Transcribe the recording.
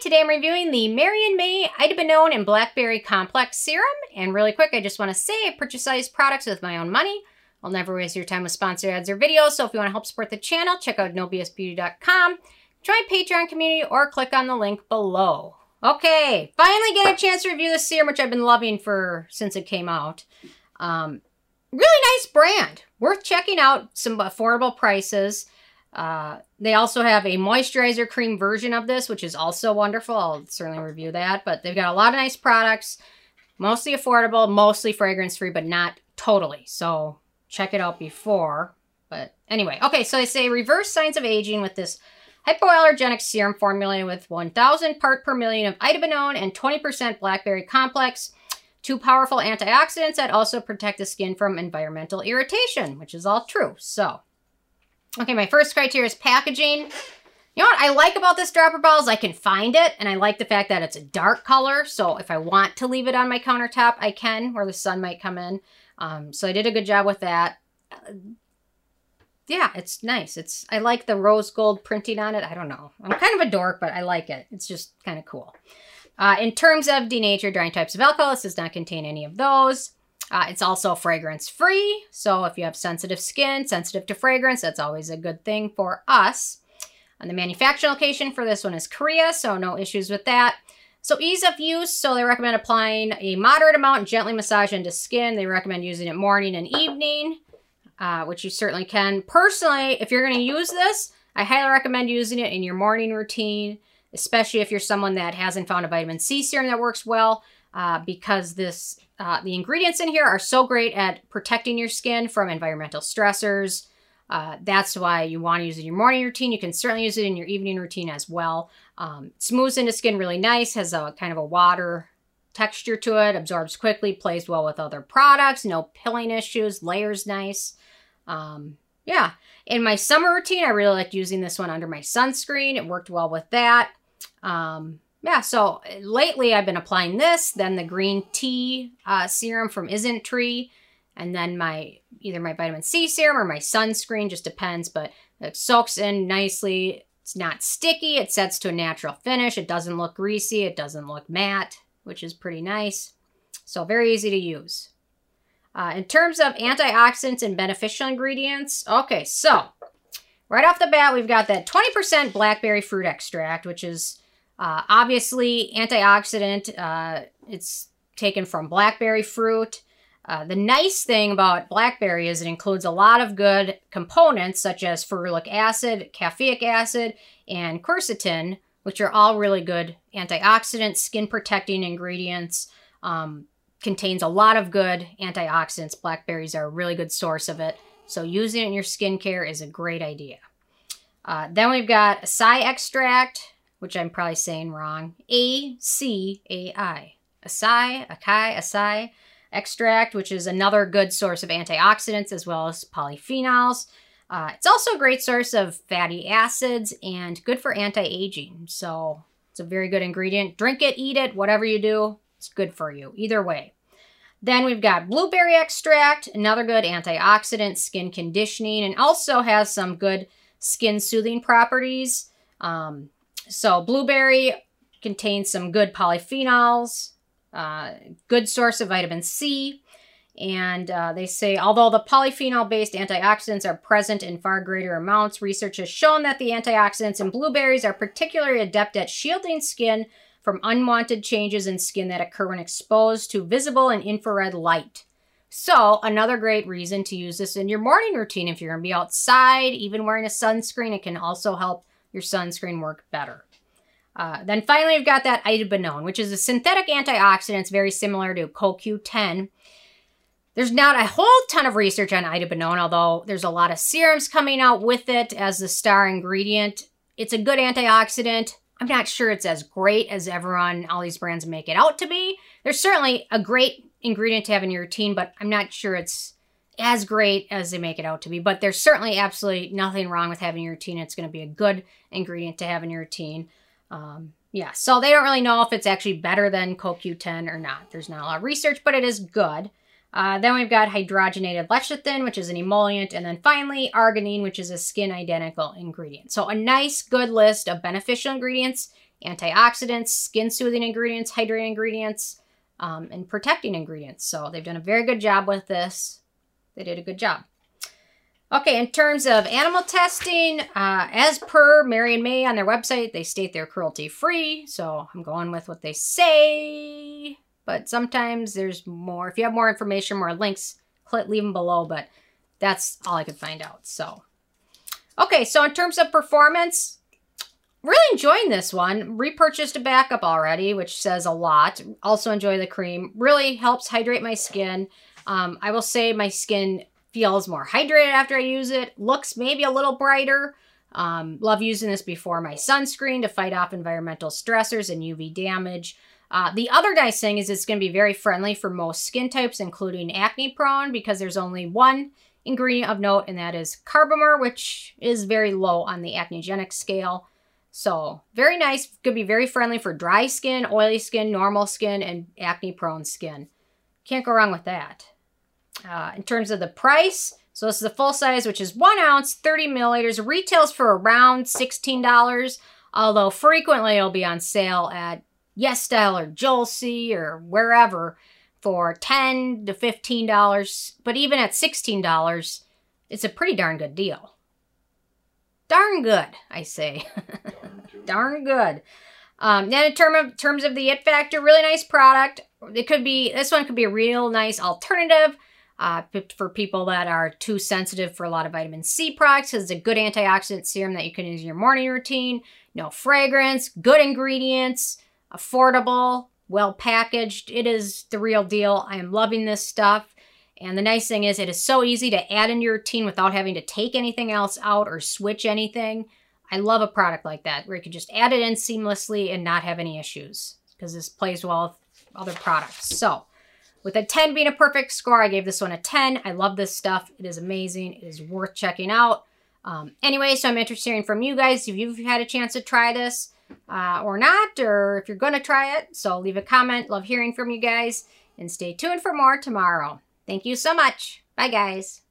today I'm reviewing the Mary and May Idebenone and Blackberry Complex Serum. And really quick, I just want to say I purchase these products with my own money. I'll never waste your time with sponsored ads or videos, so if you want to help support the channel, check out nobsbeauty.com, join Patreon community, or click on the link below. Okay, finally get a chance to review this serum, which I've been loving for since it came out. Um, really nice brand. Worth checking out. Some affordable prices. Uh, they also have a moisturizer cream version of this, which is also wonderful. I'll certainly review that. But they've got a lot of nice products, mostly affordable, mostly fragrance free, but not totally. So check it out before. But anyway, okay, so they say reverse signs of aging with this hypoallergenic serum formulated with 1,000 part per million of idebenone and 20% blackberry complex. Two powerful antioxidants that also protect the skin from environmental irritation, which is all true. So, Okay, my first criteria is packaging. You know what I like about this dropper ball is I can find it, and I like the fact that it's a dark color, so if I want to leave it on my countertop, I can, where the sun might come in. Um, so I did a good job with that. Uh, yeah, it's nice. It's I like the rose gold printing on it. I don't know. I'm kind of a dork, but I like it. It's just kind of cool. Uh, in terms of denatured drying types of alcohol, this does not contain any of those. Uh, it's also fragrance free. So if you have sensitive skin, sensitive to fragrance, that's always a good thing for us. And the manufacturing location for this one is Korea, so no issues with that. So ease of use, so they recommend applying a moderate amount and gently massage into skin. They recommend using it morning and evening, uh, which you certainly can. Personally, if you're going to use this, I highly recommend using it in your morning routine, especially if you're someone that hasn't found a vitamin C serum that works well, uh, because this uh, the ingredients in here are so great at protecting your skin from environmental stressors. Uh, that's why you want to use it in your morning routine. You can certainly use it in your evening routine as well. Um, smooths into skin really nice, has a kind of a water texture to it, absorbs quickly, plays well with other products, no pilling issues, layers nice. Um, yeah, in my summer routine, I really liked using this one under my sunscreen. It worked well with that. Um, yeah, so uh, lately I've been applying this, then the green tea uh, serum from Isntree, and then my either my vitamin C serum or my sunscreen, just depends, but it soaks in nicely. It's not sticky, it sets to a natural finish. It doesn't look greasy, it doesn't look matte, which is pretty nice. So very easy to use. Uh, in terms of antioxidants and beneficial ingredients, okay, so right off the bat, we've got that 20% blackberry fruit extract, which is uh, obviously, antioxidant, uh, it's taken from blackberry fruit. Uh, the nice thing about blackberry is it includes a lot of good components such as ferulic acid, caffeic acid, and quercetin, which are all really good antioxidants, skin protecting ingredients. Um, contains a lot of good antioxidants. Blackberries are a really good source of it. So using it in your skincare is a great idea. Uh, then we've got acai extract, which I'm probably saying wrong. A C A I. Acai, acai, acai extract, which is another good source of antioxidants as well as polyphenols. Uh, it's also a great source of fatty acids and good for anti-aging. So it's a very good ingredient. Drink it, eat it, whatever you do, it's good for you. Either way. Then we've got blueberry extract, another good antioxidant, skin conditioning, and also has some good skin soothing properties. Um, so blueberry contains some good polyphenols, uh, good source of vitamin C. And uh, they say, although the polyphenol based antioxidants are present in far greater amounts, research has shown that the antioxidants in blueberries are particularly adept at shielding skin from unwanted changes in skin that occur when exposed to visible and infrared light. So, another great reason to use this in your morning routine if you're going to be outside, even wearing a sunscreen, it can also help your sunscreen work better. Uh, then finally, we've got that idebenone, which is a synthetic antioxidant. It's very similar to CoQ10. There's not a whole ton of research on idebenone, although there's a lot of serums coming out with it as the star ingredient. It's a good antioxidant. I'm not sure it's as great as everyone, all these brands make it out to be. There's certainly a great ingredient to have in your routine, but I'm not sure it's as great as they make it out to be. But there's certainly absolutely nothing wrong with having your routine. It's going to be a good ingredient to have in your routine. Um, yeah, so they don't really know if it's actually better than CoQ10 or not. There's not a lot of research, but it is good. Uh, then we've got hydrogenated lecithin, which is an emollient, and then finally arginine, which is a skin identical ingredient. So a nice, good list of beneficial ingredients antioxidants, skin soothing ingredients, hydrating ingredients, um, and protecting ingredients. So they've done a very good job with this. They did a good job. Okay, in terms of animal testing, uh, as per Mary and May on their website, they state they're cruelty free. So I'm going with what they say. But sometimes there's more. If you have more information, more links, leave them below. But that's all I could find out. So, okay, so in terms of performance, really enjoying this one. Repurchased a backup already, which says a lot. Also enjoy the cream. Really helps hydrate my skin. Um, I will say my skin feels more hydrated after I use it. Looks maybe a little brighter. Um, love using this before my sunscreen to fight off environmental stressors and UV damage. Uh, the other nice thing is it's going to be very friendly for most skin types, including acne prone, because there's only one ingredient of note, and that is carbomer, which is very low on the acnegenic scale. So very nice. Could be very friendly for dry skin, oily skin, normal skin, and acne prone skin. Can't go wrong with that. Uh, in terms of the price, so this is a full size, which is one ounce, 30 milliliters. Retails for around $16, although frequently it'll be on sale at Yes Style or Joel or wherever for 10 to $15. But even at $16, it's a pretty darn good deal. Darn good, I say. darn good. Um, then in term of, terms of the it factor, really nice product. It could be, this one could be a real nice alternative uh, for people that are too sensitive for a lot of vitamin C products. It's a good antioxidant serum that you can use in your morning routine. No fragrance, good ingredients, affordable, well packaged. It is the real deal. I am loving this stuff. And the nice thing is it is so easy to add into your routine without having to take anything else out or switch anything. I love a product like that where you can just add it in seamlessly and not have any issues because this plays well with other products. So with a 10 being a perfect score, I gave this one a 10. I love this stuff. It is amazing. It is worth checking out. Um, anyway, so I'm interested in from you guys if you've had a chance to try this uh, or not, or if you're going to try it. So leave a comment. Love hearing from you guys. And stay tuned for more tomorrow. Thank you so much. Bye, guys.